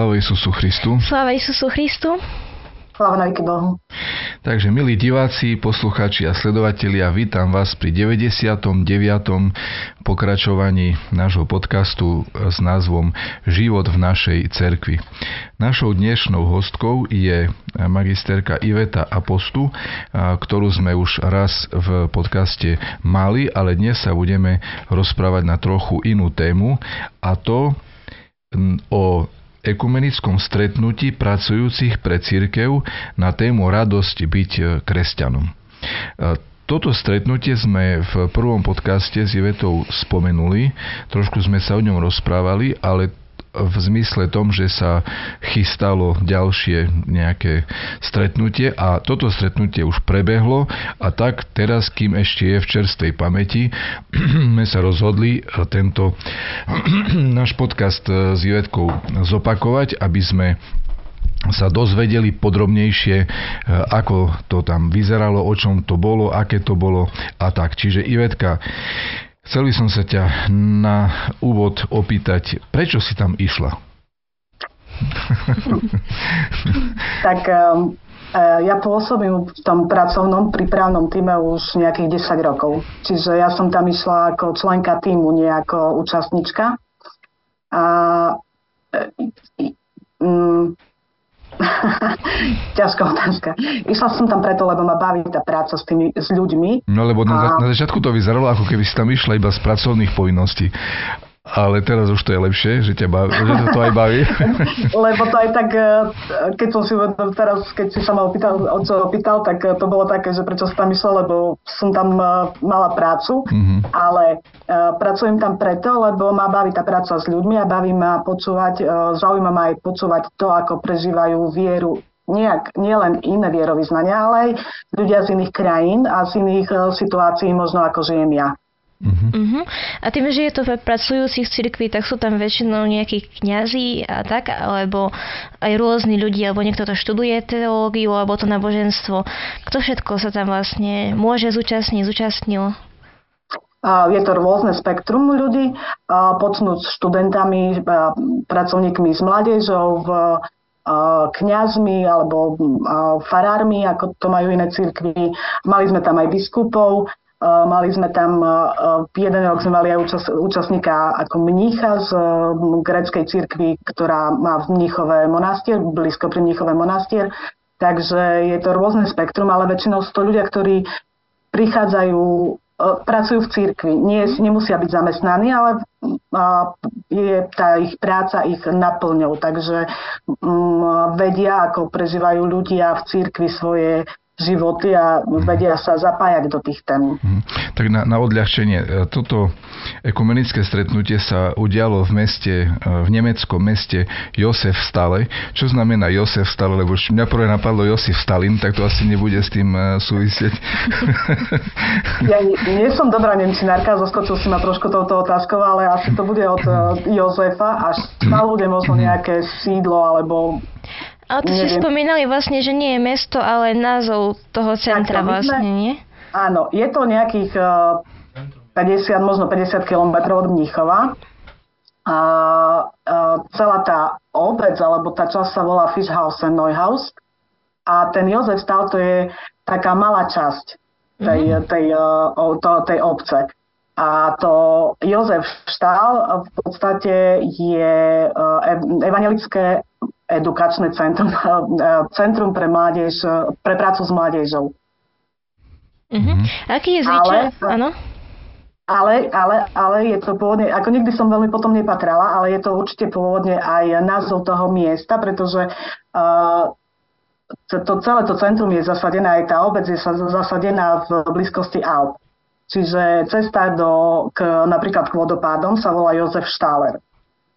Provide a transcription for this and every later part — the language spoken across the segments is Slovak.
Sláva Isusu Christu. Sláva Isusu Christu. Sláva na Bohu. Takže milí diváci, poslucháči a sledovatelia, vítam vás pri 99. pokračovaní nášho podcastu s názvom Život v našej cerkvi. Našou dnešnou hostkou je magisterka Iveta Apostu, ktorú sme už raz v podcaste mali, ale dnes sa budeme rozprávať na trochu inú tému a to o ekumenickom stretnutí pracujúcich pre církev na tému radosť byť e, kresťanom. E, toto stretnutie sme v prvom podcaste s Ivetou spomenuli, trošku sme sa o ňom rozprávali, ale v zmysle tom, že sa chystalo ďalšie nejaké stretnutie a toto stretnutie už prebehlo a tak teraz, kým ešte je v čerstvej pamäti, sme sa rozhodli tento náš podcast s Ivetkou zopakovať, aby sme sa dozvedeli podrobnejšie, ako to tam vyzeralo, o čom to bolo, aké to bolo a tak. Čiže Ivetka, Chcel by som sa ťa na úvod opýtať, prečo si tam išla? tak um, ja pôsobím v tom pracovnom prípravnom týme už nejakých 10 rokov. Čiže ja som tam išla ako členka týmu, nie ako účastnička. A um, Ťažká otázka. Išla som tam preto, lebo ma baví tá práca s, tými, s ľuďmi. No lebo na, a... na začiatku to vyzeralo, ako keby si tam išla iba z pracovných povinností ale teraz už to je lepšie, že, ťa baví, že to, to aj baví. Lebo to aj tak, e, keď som si teraz, keď si sa ma opýtal, o čo opýtal, tak e, to bolo také, že prečo som tam išla, lebo som tam e, mala prácu, mm-hmm. ale pracujem tam preto, lebo ma baví tá práca s ľuďmi a baví ma počúvať, zaujíma ma aj počúvať to, ako prežívajú vieru nejak, nielen iné vierovýznania, ale aj ľudia z iných krajín a z iných situácií, možno ako žijem ja. Uh-huh. Uh-huh. A tým, že je to pre pracujúcich cirkví, tak sú tam väčšinou nejakí kňazi a tak, alebo aj rôzni ľudia, alebo niekto to študuje teológiu, alebo to náboženstvo. Kto všetko sa tam vlastne môže zúčastniť, zúčastnil? Je to rôzne spektrum ľudí, počnúť študentami, pracovníkmi s mládežou, kňazmi alebo farármi, ako to majú iné cirkvy. Mali sme tam aj biskupov, Mali sme tam, jeden rok sme mali aj účast, účastníka ako mnícha z greckej cirkvi, ktorá má v Mníchove monastier, blízko pri Mníchove monastier. Takže je to rôzne spektrum, ale väčšinou sú to ľudia, ktorí prichádzajú, pracujú v cirkvi. Nie, nemusia byť zamestnaní, ale je tá ich práca ich naplňou. Takže vedia, ako prežívajú ľudia v cirkvi svoje životy a vedia sa zapájať do tých tém. Hmm. Tak na, na odľahčenie, e, toto ekumenické stretnutie sa udialo v meste, e, v nemeckom meste Josef Stale. Čo znamená Josef Stale? Lebo už mňa prvé napadlo Josef Stalin, tak to asi nebude s tým e, súvisieť. Ja nie som dobrá nemčinárka, zaskočil si ma trošku touto otázkou, ale asi to bude od Jozefa, až stále bude možno nejaké sídlo alebo a to ste spomínali vlastne, že nie je mesto, ale názov toho centra tak, vlastne, nie? Áno, je to nejakých uh, eh, 50, možno 50 kilometrov od Mníchova. A uh, celá tá obec, alebo tá časť sa volá Fischhausen Neuhaus. A ten Jozef Stal to je taká malá časť tej, mm-hmm. tej, to, tej obce. A to Jozef Štál v podstate je evangelické edukačné centrum, centrum pre mládež, pre prácu s mládežou. Uh-huh. Aký je zvyčaj? Áno. Ale, ale, ale je to pôvodne, ako nikdy som veľmi potom nepatrala, ale je to určite pôvodne aj názov toho miesta, pretože uh, to, celé to centrum je zasadené, aj tá obec je zasadená v blízkosti Alp. Čiže cesta do, k, napríklad k vodopádom sa volá Jozef Štáler.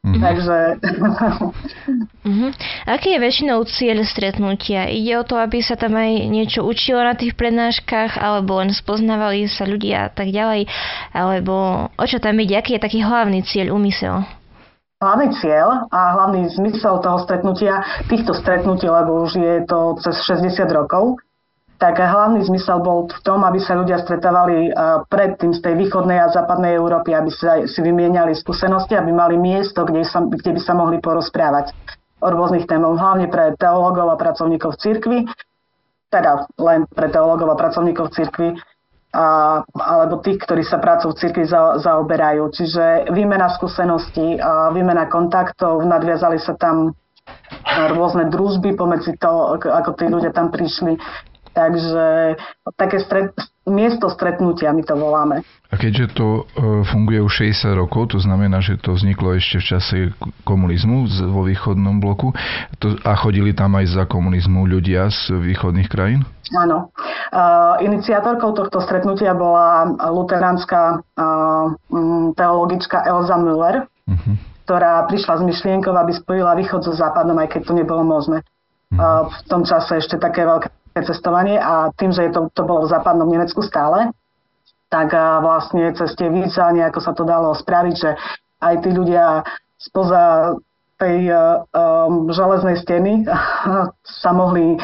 Mm-hmm. Takže... mm-hmm. Aký je väčšinou cieľ stretnutia? Ide o to, aby sa tam aj niečo učilo na tých prednáškach, alebo len spoznávali sa ľudia a tak ďalej? Alebo o čo tam ide? Aký je taký hlavný cieľ, úmysel? Hlavný cieľ a hlavný zmysel toho stretnutia, týchto stretnutí, lebo už je to cez 60 rokov, tak hlavný zmysel bol v tom, aby sa ľudia stretávali predtým z tej východnej a západnej Európy, aby sa si vymieniali skúsenosti, aby mali miesto, kde, sa, kde by sa mohli porozprávať. o rôznych témach, hlavne pre teológov a pracovníkov cirkvi, teda len pre teológov a pracovníkov cirkvi, a, alebo tých, ktorí sa prácou v cirkvi za, zaoberajú. Čiže výmena skúseností, a výmena kontaktov, nadviazali sa tam rôzne družby pomedzi to, ako tí ľudia tam prišli. Takže také stret, miesto stretnutia my to voláme. A keďže to e, funguje už 60 rokov, to znamená, že to vzniklo ešte v čase komunizmu vo východnom bloku to, a chodili tam aj za komunizmu ľudia z východných krajín? Áno. Uh, iniciátorkou tohto stretnutia bola luteránska uh, teologička Elza Müller, uh-huh. ktorá prišla s myšlienkou, aby spojila východ so západom, aj keď to nebolo možné. Uh-huh. Uh, v tom čase ešte také veľké cestovanie a tým, že je to, to bolo v západnom Nemecku stále, tak vlastne cez tie víza nejako sa to dalo spraviť, že aj tí ľudia spoza tej um, železnej steny sa mohli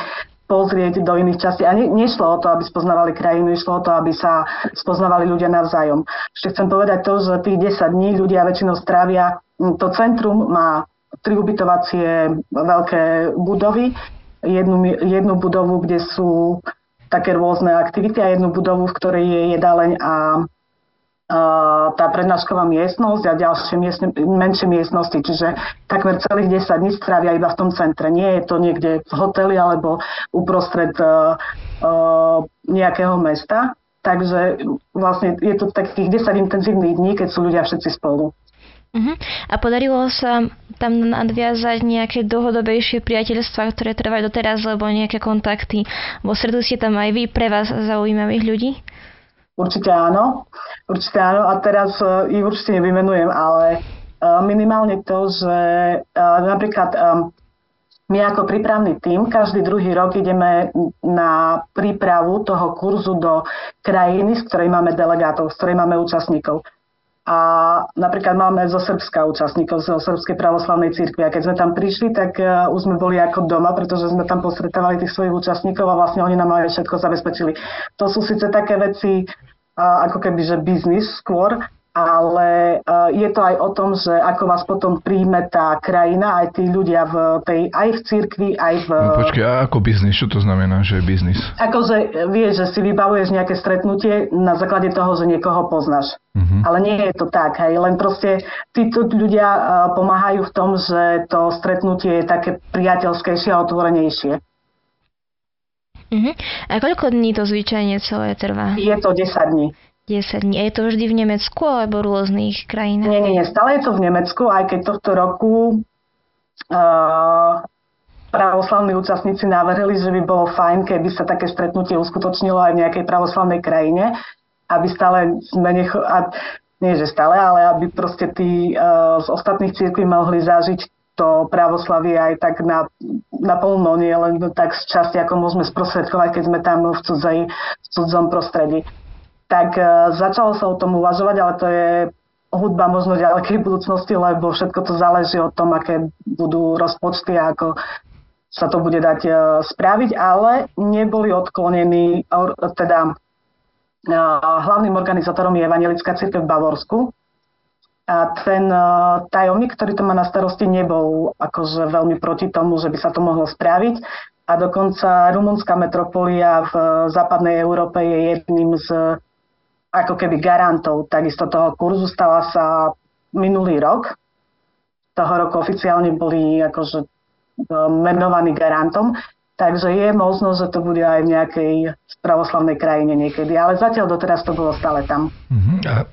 pozrieť do iných častí. A ne, nešlo o to, aby spoznávali krajinu, išlo o to, aby sa spoznávali ľudia navzájom. Ešte chcem povedať to, že tých 10 dní ľudia väčšinou strávia, to centrum má tri ubytovacie veľké budovy, jednu, jednu budovu, kde sú také rôzne aktivity a jednu budovu, v ktorej je jedaleň a tá prednášková miestnosť a ďalšie miestne, menšie miestnosti, čiže takmer celých 10 dní strávia iba v tom centre. Nie je to niekde v hoteli alebo uprostred uh, uh, nejakého mesta. Takže vlastne je to takých 10 intenzívnych dní, keď sú ľudia všetci spolu. Uh-huh. A podarilo sa tam nadviazať nejaké dlhodobejšie priateľstva, ktoré trvajú doteraz, alebo nejaké kontakty? Bo stretli ste tam aj vy pre vás zaujímavých ľudí? Určite áno, určite áno a teraz uh, ich určite nevymenujem, ale uh, minimálne to, že uh, napríklad um, my ako prípravný tím každý druhý rok ideme na prípravu toho kurzu do krajiny, z ktorej máme delegátov, z ktorej máme účastníkov. A napríklad máme zo Srbska účastníkov, zo Srbskej pravoslavnej cirkvi. A keď sme tam prišli, tak uh, už sme boli ako doma, pretože sme tam postretávali tých svojich účastníkov a vlastne oni nám aj všetko zabezpečili. To sú síce také veci, ako keby, že biznis skôr, ale uh, je to aj o tom, že ako vás potom príjme tá krajina, aj tí ľudia v tej, aj v cirkvi, aj v... No, počkej, a ako biznis? Čo to znamená, že je biznis? Akože vieš, že si vybavuješ nejaké stretnutie na základe toho, že niekoho poznáš. Uh-huh. Ale nie je to tak, hej, len proste títo ľudia uh, pomáhajú v tom, že to stretnutie je také priateľskejšie a otvorenejšie. Uh-huh. A koľko dní to zvyčajne celé trvá? Je to 10 dní. 10 dní. Je to vždy v Nemecku alebo v rôznych krajinách? Nie, nie, nie. Stále je to v Nemecku, aj keď tohto roku uh, pravoslavní účastníci navrhli, že by bolo fajn, keby sa také stretnutie uskutočnilo aj v nejakej pravoslavnej krajine, aby stále sme necho- a nie že stále, ale aby proste tí uh, z ostatných cirkví mohli zažiť to pravoslavie aj tak na, na polno, nie len tak z časti, ako môžeme sprostredkovať, keď sme tam v, cudzej, v cudzom prostredí tak uh, začalo sa o tom uvažovať, ale to je hudba možno ďalekej budúcnosti, lebo všetko to záleží od tom, aké budú rozpočty a ako sa to bude dať uh, spraviť, ale neboli odklonení, teda hlavným organizátorom je Evangelická církev v Bavorsku. A ten tajomník, ktorý to má na starosti, nebol akože veľmi proti tomu, že by sa to mohlo spraviť. A dokonca rumunská metropolia v západnej Európe je jedným z ako keby garantov takisto toho kurzu. Stala sa minulý rok. Toho roku oficiálne boli akože e, menovaní garantom. Takže je možnosť, že to bude aj v nejakej pravoslavnej krajine niekedy. Ale zatiaľ doteraz to bolo stále tam. Uh-huh. A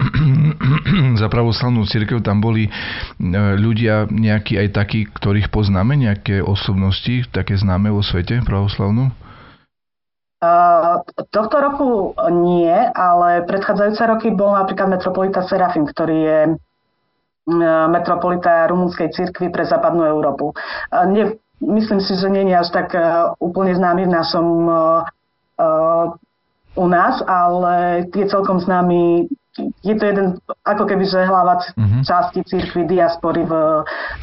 za pravoslavnú církev tam boli e, ľudia nejakí aj takí, ktorých poznáme, nejaké osobnosti, také známe vo svete pravoslavnú? tohto roku nie, ale predchádzajúce roky bol napríklad metropolita Serafim, ktorý je metropolita rumunskej cirkvi pre západnú Európu. Nie, myslím si, že nie je až tak úplne známy v našom u nás, ale je celkom známy je to jeden ako keby že hlava mm-hmm. časti cirkvi diaspory v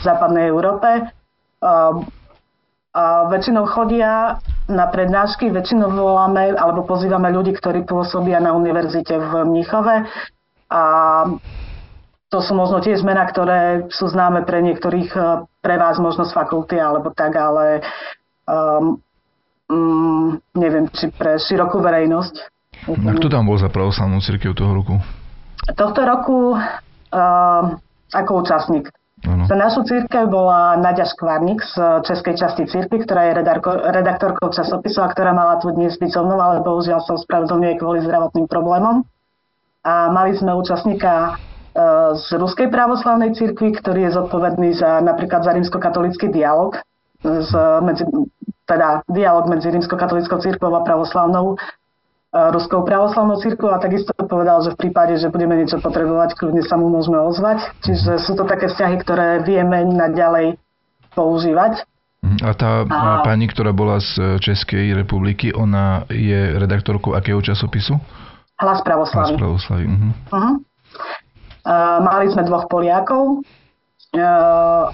západnej Európe. A väčšinou chodia na prednášky, väčšinou voláme alebo pozývame ľudí, ktorí pôsobia na univerzite v Mnichove. A to sú možno tie zmena, ktoré sú známe pre niektorých e, pre vás možno z fakulty alebo tak, ale um, um, neviem, či pre širokú verejnosť. A kto tam bol za pravoslavnú církev toho roku? Tohto roku uh, ako účastník. Ano. Za našu církev bola Nadia Škvarník z českej časti círky, ktorá je redaktorkou časopisu a ktorá mala tu dnes byť so mnou, ale bohužiaľ sa ospravedlňuje kvôli zdravotným problémom. A mali sme účastníka uh, z Ruskej pravoslavnej církvy, ktorý je zodpovedný za napríklad za rímskokatolický dialog, z, medzi, teda dialog medzi rímskokatolickou církvou a pravoslavnou Ruskou pravoslavnou církou a takisto povedal, že v prípade, že budeme niečo potrebovať, kľudne sa mu môžeme ozvať. Čiže sú to také vzťahy, ktoré vieme naďalej používať. Mhm. A tá a... pani, ktorá bola z Českej republiky, ona je redaktorkou akého časopisu? Hlas pravoslavy. Hlas pravoslavy. Uh-huh. Uh-huh. Uh, mali sme dvoch Poliakov. Uh,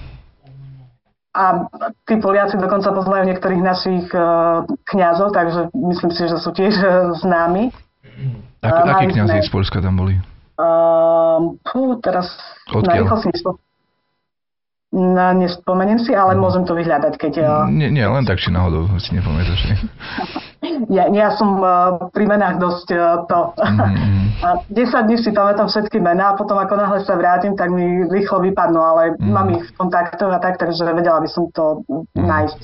a tí Poliaci dokonca poznajú niektorých našich uh, kňazov, takže myslím si, že sú tiež uh, známi. Ak, uh, akí kňazi z Polska tam boli? Uh, pú, teraz Odkiaľ? na si No, nespomeniem si, ale no. môžem to vyhľadať, keď... Nie, nie, len tak, či náhodou si nepamätáš. Ja, ja som uh, pri menách dosť uh, to. Mm-hmm. A 10 dní si pamätám všetky mená a potom ako náhle sa vrátim, tak mi rýchlo vypadnú, ale mm-hmm. mám ich v kontaktoch a tak, takže vedela by som to mm-hmm. nájsť.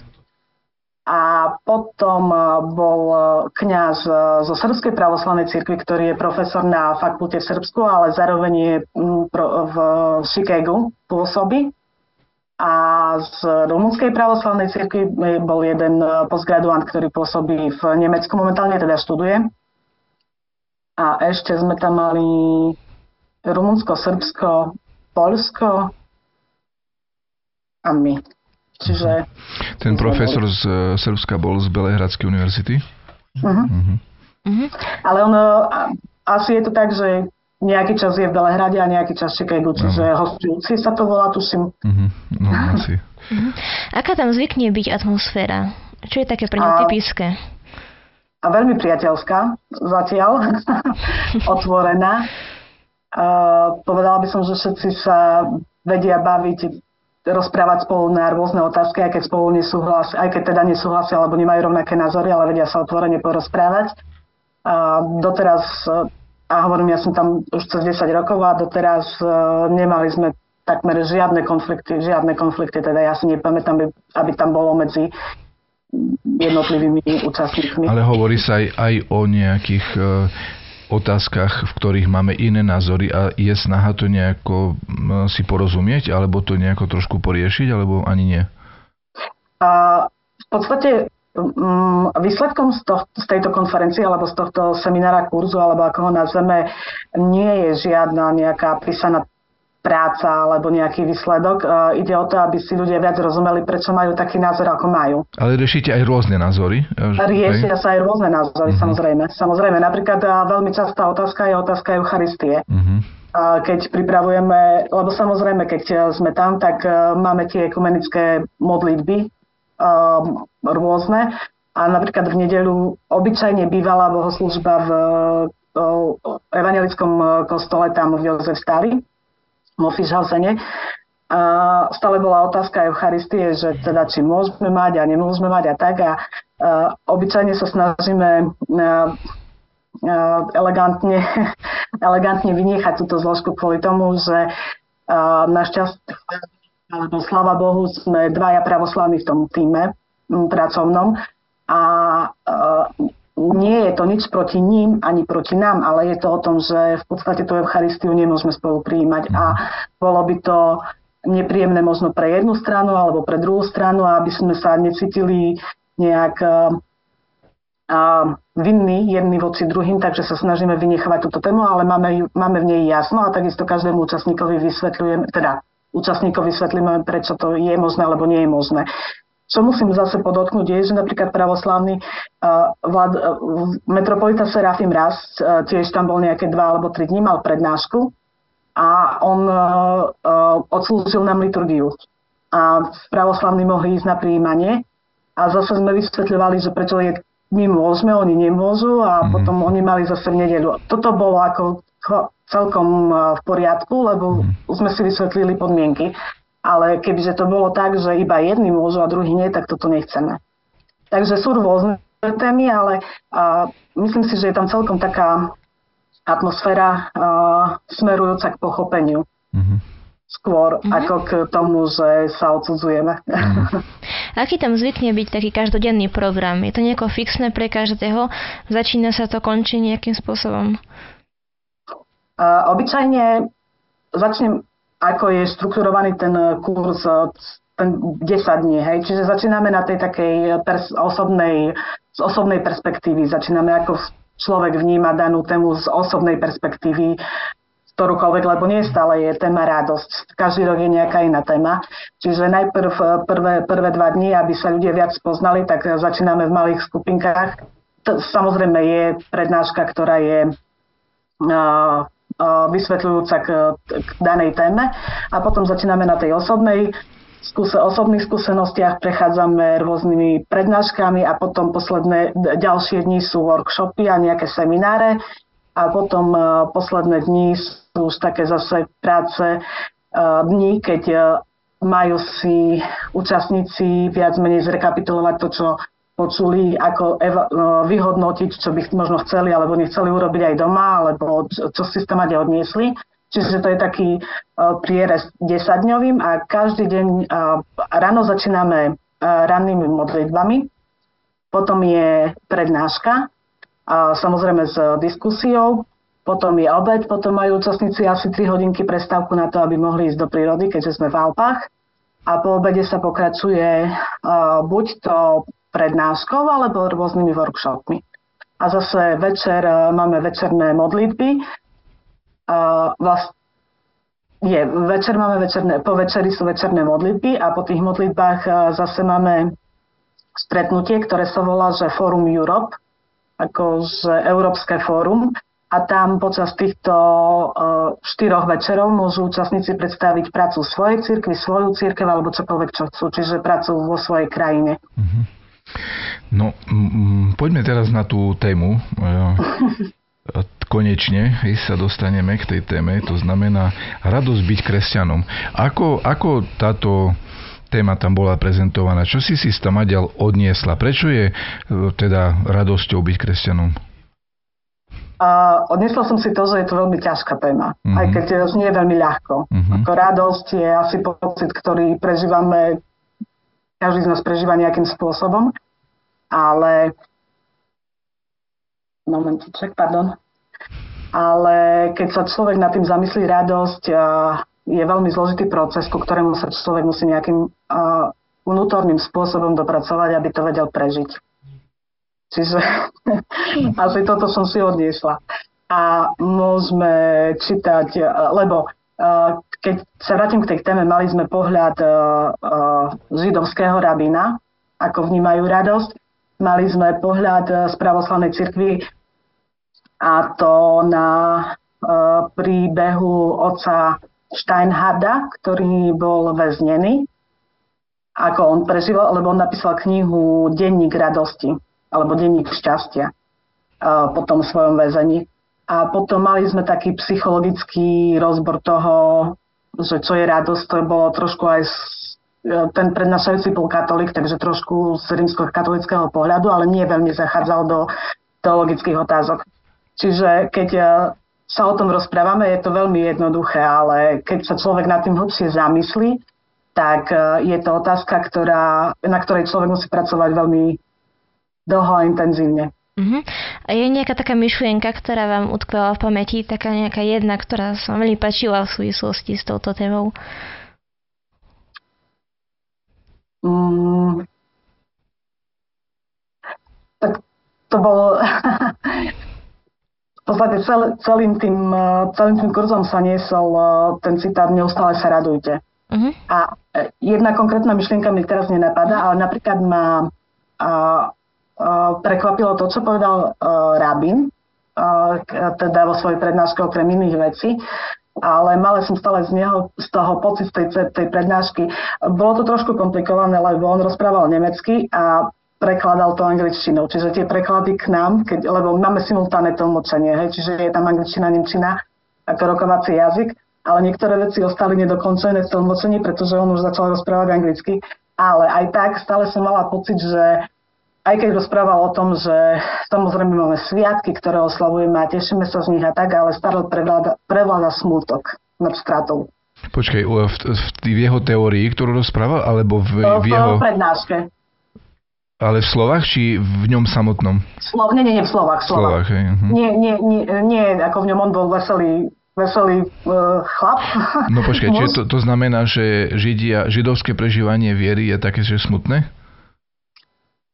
A potom bol kňaz zo Srbskej pravoslavnej cirkvi, ktorý je profesor na fakulte v Srbsku, ale zároveň je mm, v Chicagu pôsobí a z Rumunskej pravoslavnej cirkvi bol jeden e, postgraduant, ktorý pôsobí v Nemecku, momentálne teda študuje. A ešte sme tam mali Rumunsko, Srbsko, Polsko a my. Čiže... Ten profesor z e, Srbska bol z Belehradskej univerzity? Uh-huh. Uh-huh. Uh-huh. Ale ono, asi je to tak, že nejaký čas je v Belehrade a nejaký čas Chicago, čiže uh-huh. hostujúci sa to volá, tuším. Uh-huh. No, asi. Uh-huh. Aká tam zvykne byť atmosféra? Čo je také pre ňu typické? A veľmi priateľská zatiaľ, otvorená. Uh, povedala by som, že všetci sa vedia baviť, rozprávať spolu na rôzne otázky, aj keď spolu nesúhlasia, aj keď teda nesúhlasia, alebo nemajú rovnaké názory, ale vedia sa otvorene porozprávať. Uh, doteraz a hovorím, ja som tam už cez 10 rokov a doteraz uh, nemali sme takmer žiadne konflikty, žiadne konflikty, teda ja si nepamätám, aby tam bolo medzi jednotlivými účastníkmi. Ale hovorí sa aj, aj o nejakých uh, otázkach, v ktorých máme iné názory a je snaha to nejako uh, si porozumieť, alebo to nejako trošku poriešiť, alebo ani nie? A v podstate výsledkom z, to, z tejto konferencie alebo z tohto seminára kurzu, alebo ako ho nazveme, nie je žiadna nejaká písaná práca alebo nejaký výsledok. Uh, ide o to, aby si ľudia viac rozumeli, prečo majú taký názor, ako majú. Ale riešite aj rôzne názory? Riešia sa aj rôzne názory, uh-huh. samozrejme. Samozrejme, napríklad uh, veľmi častá otázka je otázka Eucharistie. Uh-huh. Keď pripravujeme, lebo samozrejme, keď sme tam, tak máme tie ekumenické modlitby, um, rôzne. A napríklad v nedelu obyčajne bývala bohoslužba v uh, evangelickom uh, kostole tam v Jozef Stali, vo Fischhausene. A stále bola otázka Eucharistie, že teda či môžeme mať a nemôžeme mať a tak. A uh, obyčajne sa snažíme uh, elegantne, elegantne vynechať túto zložku kvôli tomu, že našťastie alebo sláva Bohu, sme dvaja pravoslavní v tom týme pracovnom. A uh, nie je to nič proti ním ani proti nám, ale je to o tom, že v podstate tú Eucharistiu nemôžeme spolu prijímať. A bolo by to nepríjemné možno pre jednu stranu alebo pre druhú stranu, aby sme sa necítili nejak uh, vinní jedni voči druhým, takže sa snažíme vynechávať túto tému, ale máme, máme v nej jasno a takisto každému účastníkovi vysvetľujeme, teda účastníkov vysvetlíme, prečo to je možné alebo nie je možné. Čo musím zase podotknúť je, že napríklad pravoslavný uh, vlad, uh, metropolita Serafim Raz, uh, tiež tam bol nejaké dva alebo tri dní, mal prednášku a on uh, uh, odslúžil nám liturgiu. A pravoslavní mohli ísť na príjmanie a zase sme vysvetľovali, že prečo je my môžeme, oni nemôžu a mm-hmm. potom oni mali zase v nedelu. Toto bolo ako celkom v poriadku, lebo mm. sme si vysvetlili podmienky. Ale kebyže to bolo tak, že iba jedni môžu a druhý nie, tak toto nechceme. Takže sú rôzne témy, ale uh, myslím si, že je tam celkom taká atmosféra uh, smerujúca k pochopeniu. Mm-hmm. Skôr mm-hmm. ako k tomu, že sa odsudzujeme. Mm-hmm. Aký tam zvykne byť taký každodenný program? Je to nejako fixné pre každého? Začína sa to, končí nejakým spôsobom? Uh, obyčajne začnem, ako je štrukturovaný ten kurz ten 10 dní, hej. Čiže začíname na tej takej pers- osobnej, z osobnej perspektívy. Začíname ako človek vníma danú tému z osobnej perspektívy, ktorúkoľvek, lebo nie stále je téma radosť. Každý rok je nejaká iná téma. Čiže najprv prvé, prvé dva dní, aby sa ľudia viac poznali, tak začíname v malých skupinkách. Samozrejme je prednáška, ktorá je vysvetľujúca k, k danej téme. A potom začíname na tej osobnej skúse, osobných skúsenostiach. Prechádzame rôznymi prednáškami a potom posledné ďalšie dni sú workshopy a nejaké semináre. A potom uh, posledné dni sú už také zase práce uh, dní, keď majú si účastníci viac menej zrekapitulovať to, čo počuli, ako eva- vyhodnotiť, čo by možno chceli alebo nechceli urobiť aj doma, alebo čo si tam odniesli. Čiže to je taký uh, prierez 10-dňovým a každý deň uh, ráno začíname uh, rannými modlitbami, potom je prednáška, uh, samozrejme s diskusiou, potom je obed, potom majú účastníci asi 3 hodinky prestávku na to, aby mohli ísť do prírody, keďže sme v Alpách. A po obede sa pokračuje buď to prednáškou, alebo rôznymi workshopmi. A zase večer uh, máme večerné modlitby, vlast, je, večer máme večerné, po večeri sú večerné modlitby a po tých modlitbách uh, zase máme stretnutie, ktoré sa volá, že Forum Europe, akože Európske fórum. A tam počas týchto uh, štyroch večerov môžu účastníci predstaviť prácu svojej cirkvi, svoju cirkev alebo čokoľvek, čo chcú, čiže prácu vo svojej krajine. Mm-hmm. No, m- poďme teraz na tú tému. konečne sa dostaneme k tej téme, to znamená radosť byť kresťanom. Ako, ako táto téma tam bola prezentovaná? Čo si si Stamaďal odniesla? Prečo je e, teda radosťou byť kresťanom? A odnesla som si to, že je to veľmi ťažká téma, uh-huh. aj keď nie je veľmi ľahko. Uh-huh. Ako radosť je asi pocit, ktorý prežívame, každý z nás prežíva nejakým spôsobom, ale momentiček, pardon. Ale keď sa človek nad tým zamyslí, radosť je veľmi zložitý proces, ku ktorému sa človek musí nejakým vnútorným spôsobom dopracovať, aby to vedel prežiť. Čiže asi toto som si odniesla. A môžeme čítať, lebo keď sa vrátim k tej téme, mali sme pohľad židovského rabína, ako vnímajú radosť. Mali sme pohľad z pravoslavnej cirkvi, a to na e, príbehu oca Steinharda, ktorý bol väznený, ako on prežíval, lebo on napísal knihu Denník radosti, alebo Denník šťastia e, po tom svojom väzení. A potom mali sme taký psychologický rozbor toho, že čo je radosť, to bolo trošku aj e, ten prednášajúci bol katolík, takže trošku z rímsko-katolického pohľadu, ale nie veľmi zachádzal do teologických otázok. Čiže keď e, sa o tom rozprávame, je to veľmi jednoduché, ale keď sa človek nad tým hlbšie zamyslí, tak e, je to otázka, ktorá, na ktorej človek musí pracovať veľmi dlho a intenzívne. Uh-huh. A je nejaká taká myšlienka, ktorá vám utkvela v pamäti, taká nejaká jedna, ktorá sa vám veľmi páčila v súvislosti s touto témou? Mm, tak to bolo podstate cel, celým, tým, celým tým kurzom sa niesol e, ten citát Neustále sa radujte. Uh-huh. A e, jedna konkrétna myšlienka mi teraz nenapadá, ale napríklad ma a, prekvapilo to, čo povedal a, rabin, a, teda vo svojej prednáške okrem iných vecí, ale mala som stále z neho, z toho pocit tej, tej prednášky. Bolo to trošku komplikované, lebo on rozprával nemecky a prekladal to angličtinou. Čiže tie preklady k nám, keď, lebo máme simultánne tlmočenie, hej, čiže je tam angličtina, nemčina ako rokovací jazyk ale niektoré veci ostali nedokončené v tlmočení, pretože on už začal rozprávať anglicky. Ale aj tak stále som mala pocit, že aj keď rozprával o tom, že samozrejme máme sviatky, ktoré oslavujeme a tešíme sa z nich a tak, ale stále prevláda, prevláda smútok nad stratou. Počkaj, v, v, v jeho teórii, ktorú rozprával, alebo v, v, v jeho... Prednáške. Ale v slovách, či v ňom samotnom? Slov, nie, nie, nie, v slovách. V slovách, hej. Uh-huh. Nie, nie, nie, nie, ako v ňom on bol veselý, veselý uh, chlap. No počkaj, čiže to, to znamená, že židia, židovské prežívanie viery je také, že smutné?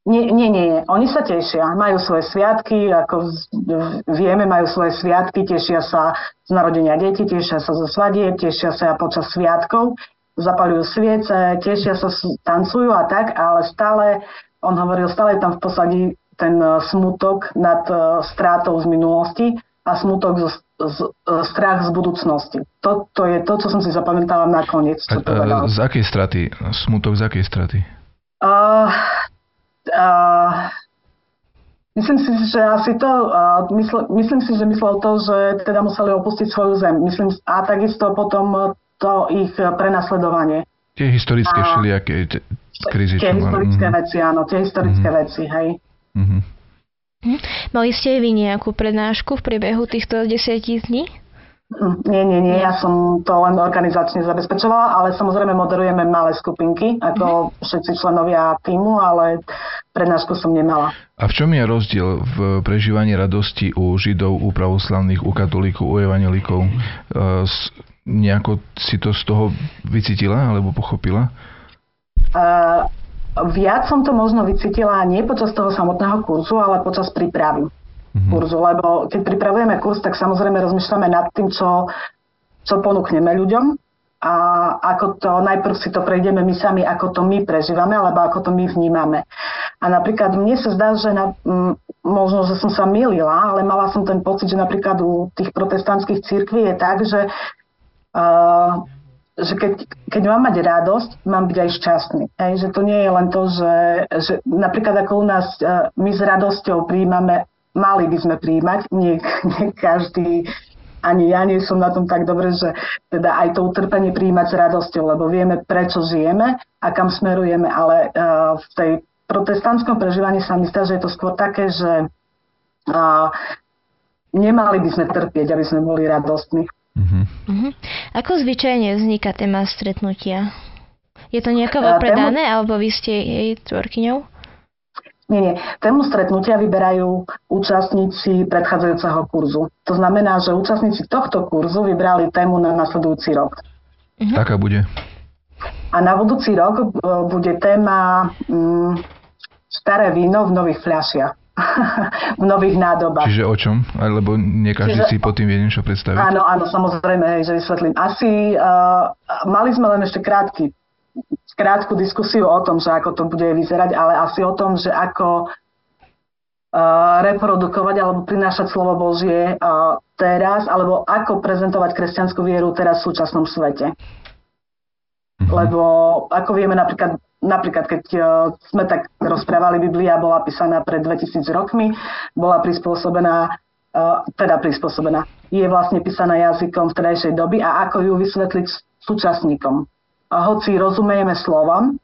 Nie, nie, nie, oni sa tešia, majú svoje sviatky, ako vieme, majú svoje sviatky, tešia sa z narodenia detí, tešia sa zo svadieb, tešia sa počas sviatkov, zapalujú sviece, tešia sa, tancujú a tak, ale stále, on hovoril, stále tam v posadí ten e, smutok nad e, strátou z minulosti a smutok z, z, e, strach z budúcnosti. Toto je to, čo som si zapamätala nakoniec. Čo a, z akej straty? Smutok z akej straty? Uh, Uh, myslím si, že asi to, uh, mysl, myslím si, že myslel to, že teda museli opustiť svoju zem. Myslím, a takisto potom to ich prenasledovanie. Tie historické a, všelijaké krízy. Tie historické mm-hmm. veci, áno, tie historické mm-hmm. veci, hej. Mm-hmm. Mali ste aj vy nejakú prednášku v priebehu týchto desiatich dní? Nie, nie, nie, ja som to len organizačne zabezpečovala, ale samozrejme moderujeme malé skupinky, ako mm-hmm. všetci členovia týmu, ale prednášku som nemala. A v čom je rozdiel v prežívaní radosti u židov, u pravoslavných, u katolíkov, u evangelikov? E, nejako si to z toho vycítila alebo pochopila? Uh, viac som to možno vycítila nie počas toho samotného kurzu, ale počas prípravy kurzu, lebo keď pripravujeme kurz, tak samozrejme rozmýšľame nad tým, čo, čo ponúkneme ľuďom a ako to, najprv si to prejdeme my sami, ako to my prežívame, alebo ako to my vnímame. A napríklad mne sa zdá, že na, možno, že som sa milila, ale mala som ten pocit, že napríklad u tých protestantských církví je tak, že, uh, že keď, keď mám mať radosť, mám byť aj šťastný. Hej? Že to nie je len to, že, že napríklad ako u nás uh, my s radosťou príjmame mali by sme príjmať. Nie, nie každý, ani ja nie som na tom tak dobre, že teda aj to utrpenie príjmať s radosťou, lebo vieme, prečo žijeme a kam smerujeme, ale uh, v tej protestantskom prežívaní sa mi zdá, že je to skôr také, že uh, nemali by sme trpieť, aby sme boli radostní. Uh-huh. Uh-huh. Ako zvyčajne vzniká téma stretnutia? Je to nejako vopred dané, alebo vy ste jej tvorkyňou? Nie, nie. Tému stretnutia vyberajú účastníci predchádzajúceho kurzu. To znamená, že účastníci tohto kurzu vybrali tému na nasledujúci rok. Mhm. Taká bude. A na budúci rok e, bude téma mm, staré víno v nových fľašiach. v nových nádobách. Čiže o čom? Lebo nie každý Čiže, si pod tým vie niečo predstaviť. Áno, áno, samozrejme, hej, že vysvetlím. Asi uh, mali sme len ešte krátky krátku diskusiu o tom, že ako to bude vyzerať, ale asi o tom, že ako uh, reprodukovať alebo prinášať slovo Božie uh, teraz, alebo ako prezentovať kresťanskú vieru teraz v súčasnom svete. Mm-hmm. Lebo ako vieme napríklad, napríklad keď uh, sme tak rozprávali, Biblia bola písaná pred 2000 rokmi, bola prispôsobená teda prispôsobená. Je vlastne písaná jazykom vtedajšej doby a ako ju vysvetliť súčasníkom hoci rozumieme slovom,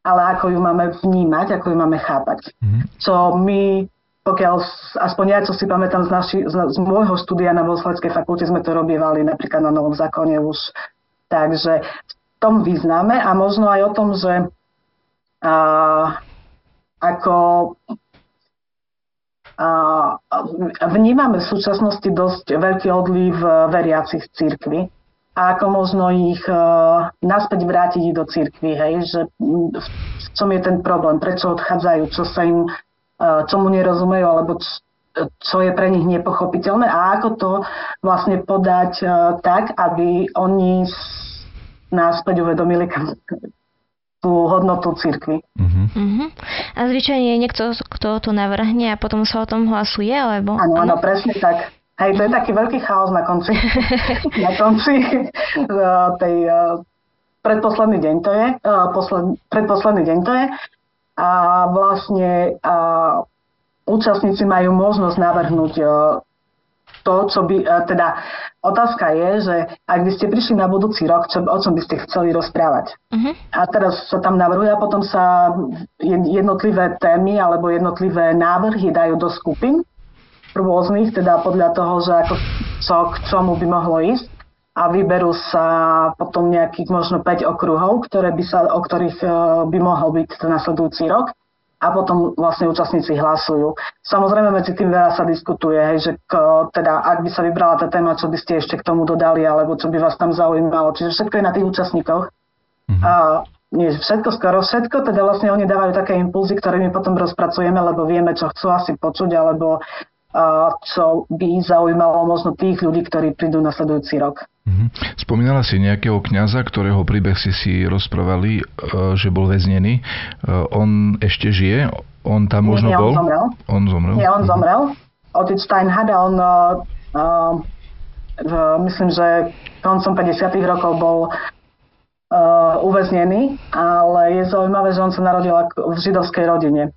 ale ako ju máme vnímať, ako ju máme chápať. Mm-hmm. Čo my, pokiaľ, aspoň ja, čo si pamätám z, naši, z, z môjho štúdia na Vosledskej fakulte, sme to robievali napríklad na Novom zákone už. Takže v tom význame a možno aj o tom, že a, ako a, vnímame v súčasnosti dosť veľký odliv veriacich církvy a ako možno ich uh, naspäť vrátiť do cirkvi, hej, že v čom je ten problém, prečo odchádzajú, čo sa im, uh, čomu nerozumejú, alebo č, čo je pre nich nepochopiteľné a ako to vlastne podať uh, tak, aby oni náspäť uvedomili tú hodnotu cirkvi. Uh-huh. Uh-huh. A zvyčajne je niekto, kto to navrhne a potom sa o tom hlasuje, alebo... Áno, áno, presne tak. Hej, to je taký veľký chaos na konci, na konci uh, tej uh, predposledný deň to je, uh, posled, predposledný deň to je a vlastne uh, účastníci majú možnosť navrhnúť to čo by, teda otázka je, že ak by ste prišli na budúci rok, čo, o čom by ste chceli rozprávať. Uh-huh. A teraz sa tam navrhuje a potom sa jednotlivé témy alebo jednotlivé návrhy dajú do skupín rôznych, teda podľa toho, že ako, čo, k čomu by mohlo ísť a vyberú sa potom nejakých možno 5 okruhov, ktoré by sa, o ktorých e, by mohol byť ten nasledujúci rok a potom vlastne účastníci hlasujú. Samozrejme medzi tým veľa sa diskutuje, hej, že k, teda ak by sa vybrala tá téma, čo by ste ešte k tomu dodali, alebo čo by vás tam zaujímalo. Čiže všetko je na tých účastníkoch. Mm-hmm. A nie všetko, skoro všetko, teda vlastne oni dávajú také impulzy, ktoré my potom rozpracujeme, lebo vieme, čo chcú asi počuť, alebo čo by zaujímalo možno tých ľudí, ktorí prídu nasledujúci rok. Mhm. Spomínala si nejakého kňaza, ktorého príbeh si si rozprávali, e, že bol väznený. E, on ešte žije? On tam možno nie, nie, bol? On zomrel. On zomrel? Nie, on mhm. zomrel. Otec Steinhard on uh, myslím, že koncom 50. rokov bol uh, uväznený, ale je zaujímavé, že on sa narodil v židovskej rodine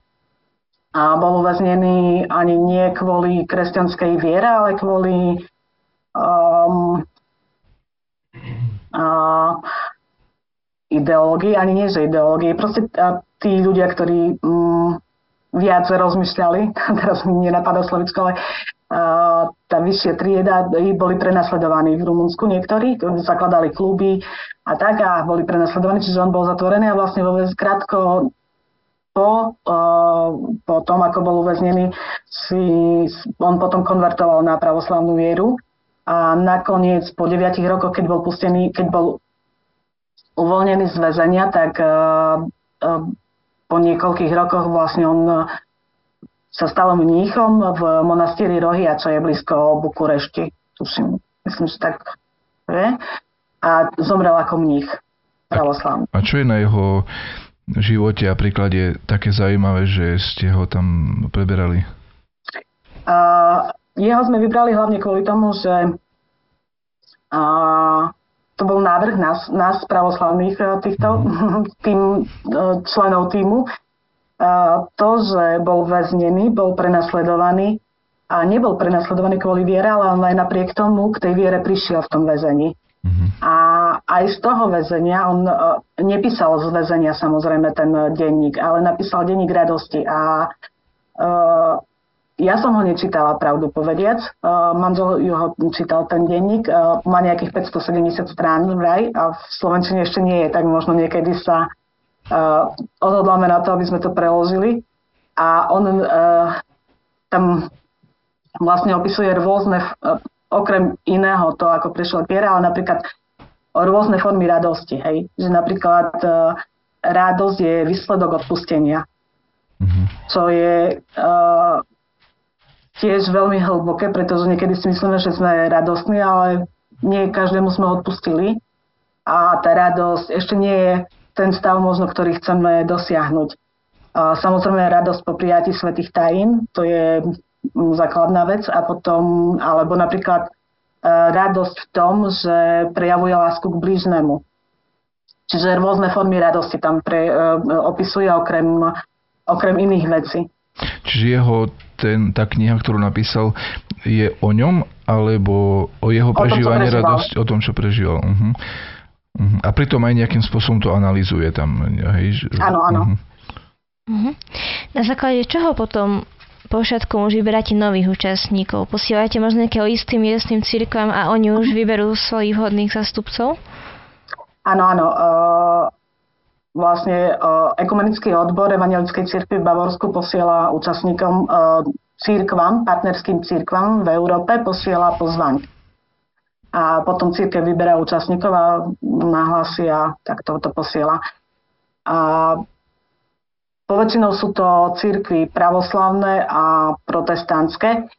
a bol uväznený ani nie kvôli kresťanskej viere, ale kvôli um, uh, ideológii, ani nie že ideológii, proste uh, tí ľudia, ktorí um, viac rozmýšľali, teraz mi nenapadá slovičko, ale uh, tá vyššie trieda boli prenasledovaní v Rumunsku niektorí, zakladali kluby a tak a boli prenasledovaní, čiže on bol zatvorený a vlastne vo krátko po, uh, po tom, ako bol uväznený, si, on potom konvertoval na pravoslavnú vieru a nakoniec po 9 rokoch, keď bol pustený, keď bol uvoľnený z väzenia, tak uh, uh, po niekoľkých rokoch vlastne on sa stal mníchom v monastieri Rohia, čo je blízko Bukurešti, tuším, myslím, že tak je, a zomrel ako mních pravoslavný. A čo je na jeho živote a príklade také zaujímavé, že ste ho tam preberali? Uh, jeho sme vybrali hlavne kvôli tomu, že uh, to bol návrh nás, nás pravoslavných e, týchto mm. tým, e, členov týmu. Uh, to, že bol väznený, bol prenasledovaný a nebol prenasledovaný kvôli viere, ale on aj napriek tomu k tej viere prišiel v tom väzení. Mm-hmm. A aj z toho väzenia, on uh, nepísal z väzenia samozrejme ten denník, ale napísal denník radosti a uh, ja som ho nečítala, pravdu povediac. Uh, manžel ho čítal ten denník, uh, má nejakých 570 strán vraj a v Slovenčine ešte nie je, tak možno niekedy sa uh, odhodláme na to, aby sme to preložili. A on uh, tam vlastne opisuje rôzne uh, okrem iného to, ako prišla viera, ale napríklad rôzne formy radosti. Hej? Že napríklad uh, radosť je výsledok odpustenia, mm-hmm. čo je uh, tiež veľmi hlboké, pretože niekedy si myslíme, že sme radostní, ale nie každému sme odpustili a tá radosť ešte nie je ten stav možno, ktorý chceme dosiahnuť. A samozrejme radosť po prijatí svetých tajín, to je základná vec a potom, alebo napríklad radosť v tom, že prejavuje lásku k blížnemu. Čiže rôzne formy radosti tam pre, e, opisuje okrem, okrem iných vecí. Čiže jeho, ten, tá kniha, ktorú napísal, je o ňom, alebo o jeho prežívanie radosť, o tom, čo prežíval. Uh-huh. Uh-huh. A pritom aj nejakým spôsobom to analýzuje tam. Hej? Áno, áno. Uh-huh. Uh-huh. Na základe čoho potom po všetku už vyberáte nových účastníkov? Posielate možno nejakého istým miestnym cirkvám a oni už vyberú svojich vhodných zastupcov? Áno, áno. Uh, vlastne uh, ekumenický odbor Evangelickej cirkvi v Bavorsku posiela účastníkom uh, církvam, partnerským církvam v Európe posiela pozvaň. A potom církev vyberá účastníkov a nahlási a tak to posiela. A Poväčšinou sú to církvy pravoslavné a protestantské.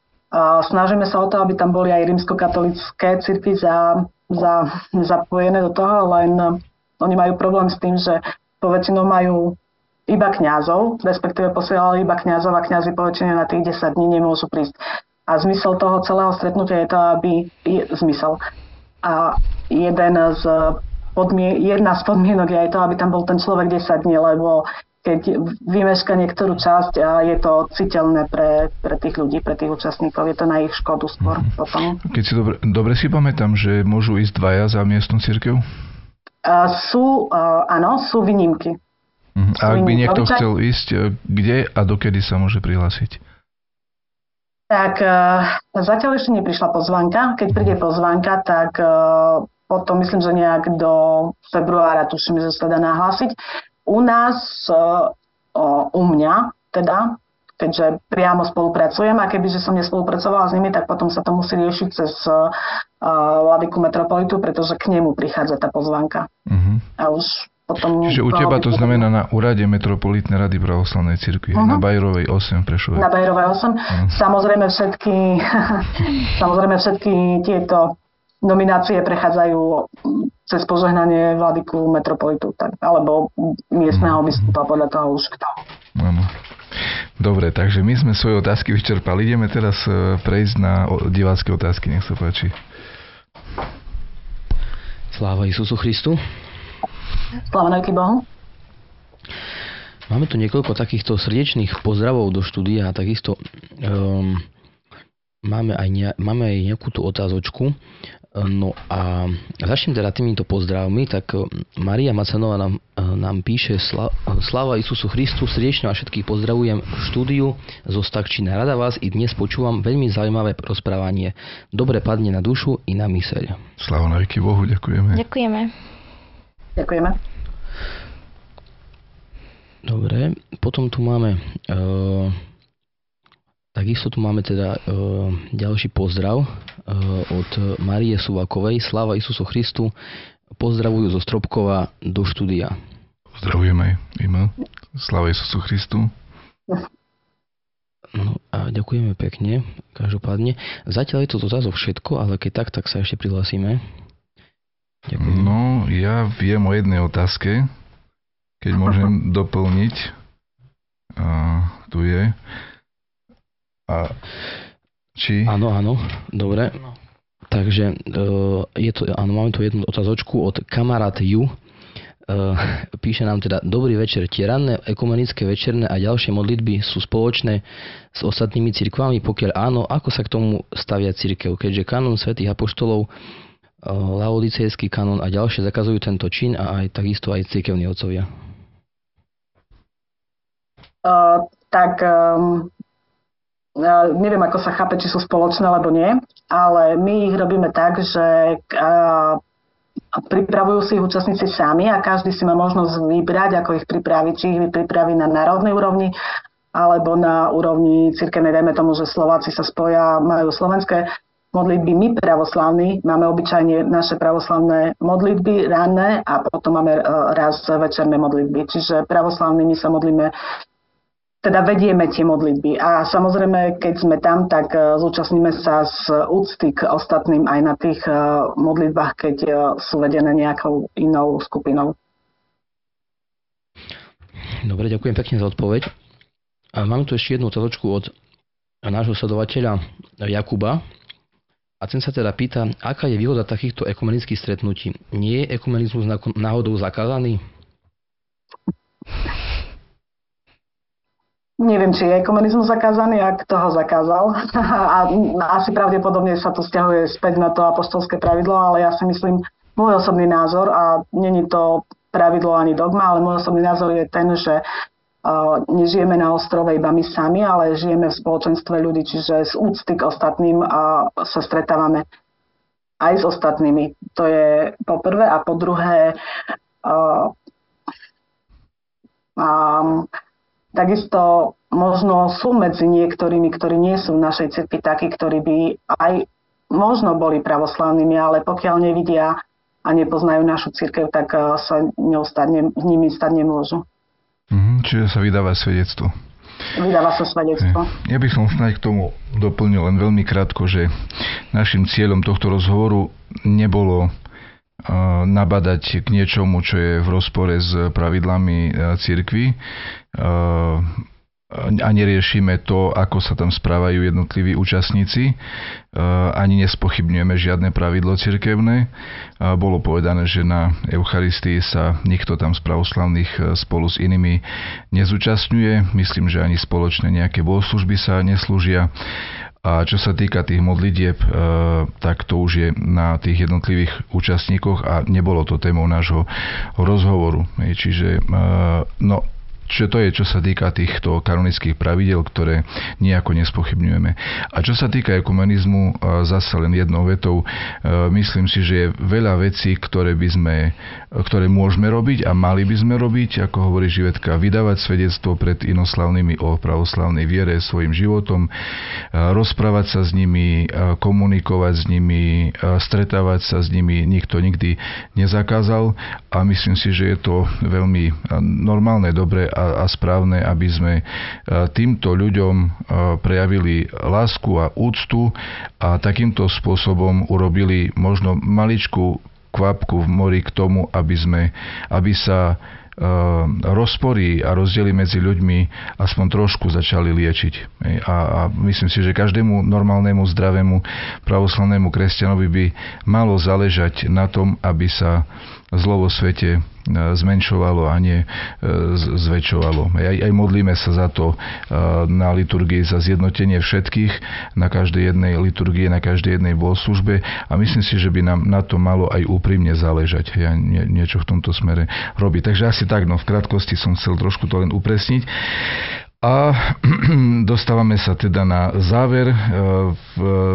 Snažíme sa o to, aby tam boli aj rímskokatolické církvy za, za, zapojené do toho, len oni majú problém s tým, že poväčšinou majú iba kňazov, respektíve posielali iba kňazov a kňazi poväčšine na tých 10 dní nemôžu prísť. A zmysel toho celého stretnutia je to, aby... Je, zmysel. A jeden z podmien- jedna z podmienok je aj to, aby tam bol ten človek 10 dní, lebo keď vymeška niektorú časť a je to citeľné pre, pre tých ľudí, pre tých účastníkov. Je to na ich škodu skôr mm-hmm. potom. Keď si dobre, dobre si pamätám, že môžu ísť dvaja za miestnu církev? Uh, sú, uh, áno, sú výnimky. Uh-huh. A ak by niekto chcel ísť, e, kde a dokedy sa môže prihlásiť? Tak uh, zatiaľ ešte neprišla pozvanka. Keď príde pozvanka, tak uh, potom myslím, že nejak do februára tuším, že sa dá nahlásiť. U nás, uh, u mňa teda, keďže priamo spolupracujem a kebyže som nespolupracovala s nimi, tak potom sa to musí riešiť cez uh, Metropolitu, pretože k nemu prichádza tá pozvanka. Uh-huh. A už potom... Čiže u teba to znamená na úrade Metropolitnej rady pravoslavnej cirkvi, uh-huh. na Bajerovej 8 v Prešove. Na Bajerovej 8. Uh-huh. Samozrejme všetky, samozrejme všetky tieto nominácie prechádzajú cez požehnanie vladyku metropolitu, tak, alebo miestneho uh-huh. biskupa, podľa toho už kto. Áno. Dobre, takže my sme svoje otázky vyčerpali. Ideme teraz e, prejsť na divácké otázky, nech sa páči. Sláva Isusu Christu. Sláva Bohu. Máme tu niekoľko takýchto srdečných pozdravov do štúdia a takisto um, máme, aj ne, máme aj nejakú tú otázočku. No a začnem teda týmito pozdravmi, tak Maria Macanová nám, nám píše Sláva Isusu Christu, srdečne a všetkých pozdravujem v štúdiu zo Stakčina. Rada vás i dnes počúvam veľmi zaujímavé rozprávanie. Dobre padne na dušu i na myseľ. Sláva na Bohu, ďakujeme. Ďakujeme. Ďakujeme. Dobre, potom tu máme uh, takisto tu máme teda uh, ďalší pozdrav uh, od Marie Suvakovej. Sláva Isusu Christu. Pozdravujú zo Stropkova do štúdia. Pozdravujeme e-mail. Sláva Isusu Christu. No a ďakujeme pekne, každopádne. Zatiaľ je to dotazov všetko, ale keď tak, tak sa ešte prihlásime. Ďakujem. No, ja viem o jednej otázke, keď môžem doplniť. A, tu je. A, či? Áno, áno, dobre. Takže uh, je to, áno, máme tu jednu otázočku od kamarát Ju. Uh, píše nám teda Dobrý večer, tie ranné ekumenické večerné a ďalšie modlitby sú spoločné s ostatnými cirkvami? Pokiaľ áno, ako sa k tomu stavia cirkev? Keďže kanon svätých apoštolov laodicejský kanon a ďalšie zakazujú tento čin a aj takisto aj cirkevní otcovia? Uh, tak um, neviem, ako sa chápe, či sú spoločné alebo nie, ale my ich robíme tak, že pripravujú si ich účastníci sami a každý si má možnosť vybrať, ako ich pripraviť, či ich pripraví na národnej úrovni alebo na úrovni cirkevnej, dajme tomu, že Slováci sa spoja, majú slovenské modlitby my pravoslavní, máme obyčajne naše pravoslavné modlitby ranné a potom máme e, raz večerné modlitby. Čiže pravoslavní my sa modlíme teda vedieme tie modlitby. A samozrejme, keď sme tam, tak e, zúčastníme sa z úcty k ostatným aj na tých e, modlitbách, keď sú vedené nejakou inou skupinou. Dobre, ďakujem pekne za odpoveď. A máme tu ešte jednu otázočku od nášho sledovateľa Jakuba. A ten sa teda pýta, aká je výhoda takýchto ekumenických stretnutí. Nie je ekumenizmus náhodou zakázaný? Neviem, či je ekumenizmus zakázaný a kto ho zakázal. A asi pravdepodobne sa to stiahuje späť na to apoštolské pravidlo, ale ja si myslím, môj osobný názor, a není to pravidlo ani dogma, ale môj osobný názor je ten, že nežijeme na ostrove iba my sami, ale žijeme v spoločenstve ľudí, čiže z úcty k ostatným a sa stretávame aj s ostatnými. To je po prvé a po druhé uh, um, takisto možno sú medzi niektorými, ktorí nie sú v našej cirkvi takí, ktorí by aj možno boli pravoslavnými, ale pokiaľ nevidia a nepoznajú našu církev, tak sa ňou stať, nimi stať nemôžu. Mm, čiže sa vydáva svedectvo. Vydáva sa svedectvo. Ja by som snáď k tomu doplnil len veľmi krátko, že našim cieľom tohto rozhovoru nebolo nabadať k niečomu, čo je v rozpore s pravidlami cirkvy. a neriešime to, ako sa tam správajú jednotliví účastníci. Ani nespochybňujeme žiadne pravidlo cirkevné. Bolo povedané, že na Eucharistii sa nikto tam z pravoslavných spolu s inými nezúčastňuje. Myslím, že ani spoločné nejaké bohoslužby sa neslúžia. A čo sa týka tých modlitieb, tak to už je na tých jednotlivých účastníkoch a nebolo to témou nášho rozhovoru. Čiže no, Čiže to je, čo sa týka týchto kanonických pravidel, ktoré nejako nespochybňujeme. A čo sa týka ekumenizmu, zase len jednou vetou, myslím si, že je veľa vecí, ktoré, by sme, ktoré môžeme robiť a mali by sme robiť, ako hovorí Živetka, vydávať svedectvo pred inoslavnými o pravoslavnej viere svojim životom, rozprávať sa s nimi, komunikovať s nimi, stretávať sa s nimi, nikto nikdy nezakázal a myslím si, že je to veľmi normálne, dobré a, a správne, aby sme e, týmto ľuďom e, prejavili lásku a úctu a takýmto spôsobom urobili možno maličkú kvapku v mori k tomu, aby, sme, aby sa e, rozpory a rozdiely medzi ľuďmi aspoň trošku začali liečiť. A, a myslím si, že každému normálnemu, zdravému pravoslavnému kresťanovi by malo záležať na tom, aby sa zlo vo svete E, zmenšovalo a nie e, zväčšovalo. Aj, aj modlíme sa za to e, na liturgii za zjednotenie všetkých na každej jednej liturgii, na každej jednej bohoslužbe a myslím si, že by nám na to malo aj úprimne záležať. Ja nie, niečo v tomto smere robiť. Takže asi tak, no v krátkosti som chcel trošku to len upresniť. A dostávame sa teda na záver. E,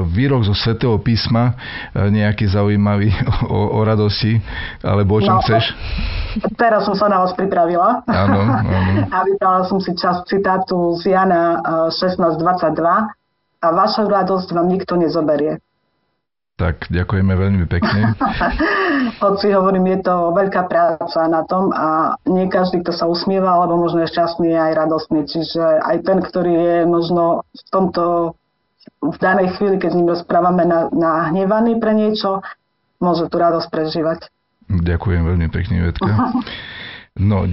výrok zo svätého písma, e, nejaký zaujímavý o, o radosti, alebo o čom no, chceš? Teraz som sa na vás pripravila. Áno, áno. A vybrala som si čas citátu z Jana 16.22 e, a vaša radosť vám nikto nezoberie. Tak ďakujeme veľmi pekne. Hoci hovorím, je to veľká práca na tom a nie každý, kto sa usmieva, alebo možno je šťastný, je aj radostný. Čiže aj ten, ktorý je možno v tomto v danej chvíli, keď s ním rozprávame na, na hnevaný pre niečo, môže tú radosť prežívať. Ďakujem veľmi pekne, Vetka. No,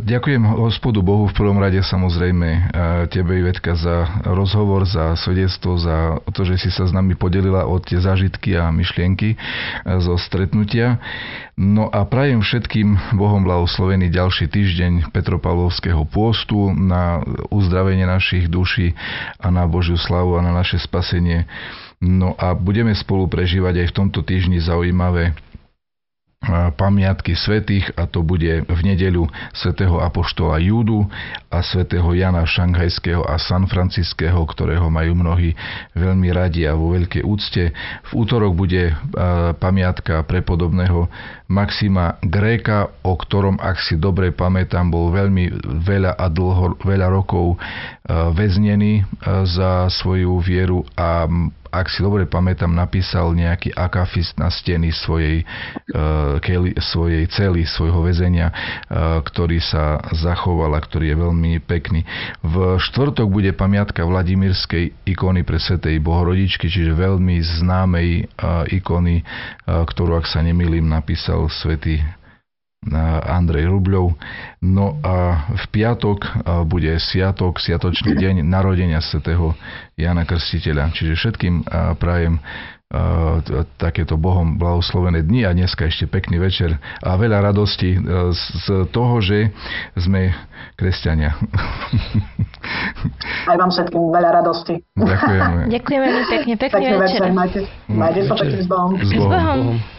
ďakujem hospodu Bohu v prvom rade samozrejme tebe, Ivetka, za rozhovor, za svedectvo, za to, že si sa s nami podelila o tie zážitky a myšlienky zo stretnutia. No a prajem všetkým Bohom blahoslovený ďalší týždeň Petropavlovského pôstu na uzdravenie našich duší a na Božiu slavu a na naše spasenie. No a budeme spolu prežívať aj v tomto týždni zaujímavé pamiatky svetých a to bude v nedeľu svätého Apoštola Júdu a svätého Jana Šanghajského a San Franciského, ktorého majú mnohí veľmi radi a vo veľkej úcte. V útorok bude pamiatka prepodobného Maxima Gréka, o ktorom, ak si dobre pamätám, bol veľmi veľa a dlho, veľa rokov väznený za svoju vieru a ak si dobre pamätám, napísal nejaký akafist na steny svojej, uh, keli, svojej cely, svojho väzenia, uh, ktorý sa zachoval a ktorý je veľmi pekný. V štvrtok bude pamiatka Vladimírskej ikony pre Svetej Bohorodičky, čiže veľmi známej uh, ikony, uh, ktorú, ak sa nemýlim, napísal svätý Andrej Rubľov. No a v piatok bude sviatok, sviatočný deň narodenia svätého Jana Krstiteľa. Čiže všetkým prajem takéto Bohom blahoslovené dni a dneska ešte pekný večer a veľa radosti z toho, že sme kresťania. Aj vám všetkým veľa radosti. Ďakujeme. Ďakujeme pekne, pekný večer. večer. Majte, majte sa pekne s Bohom. S Bohom. S Bohom.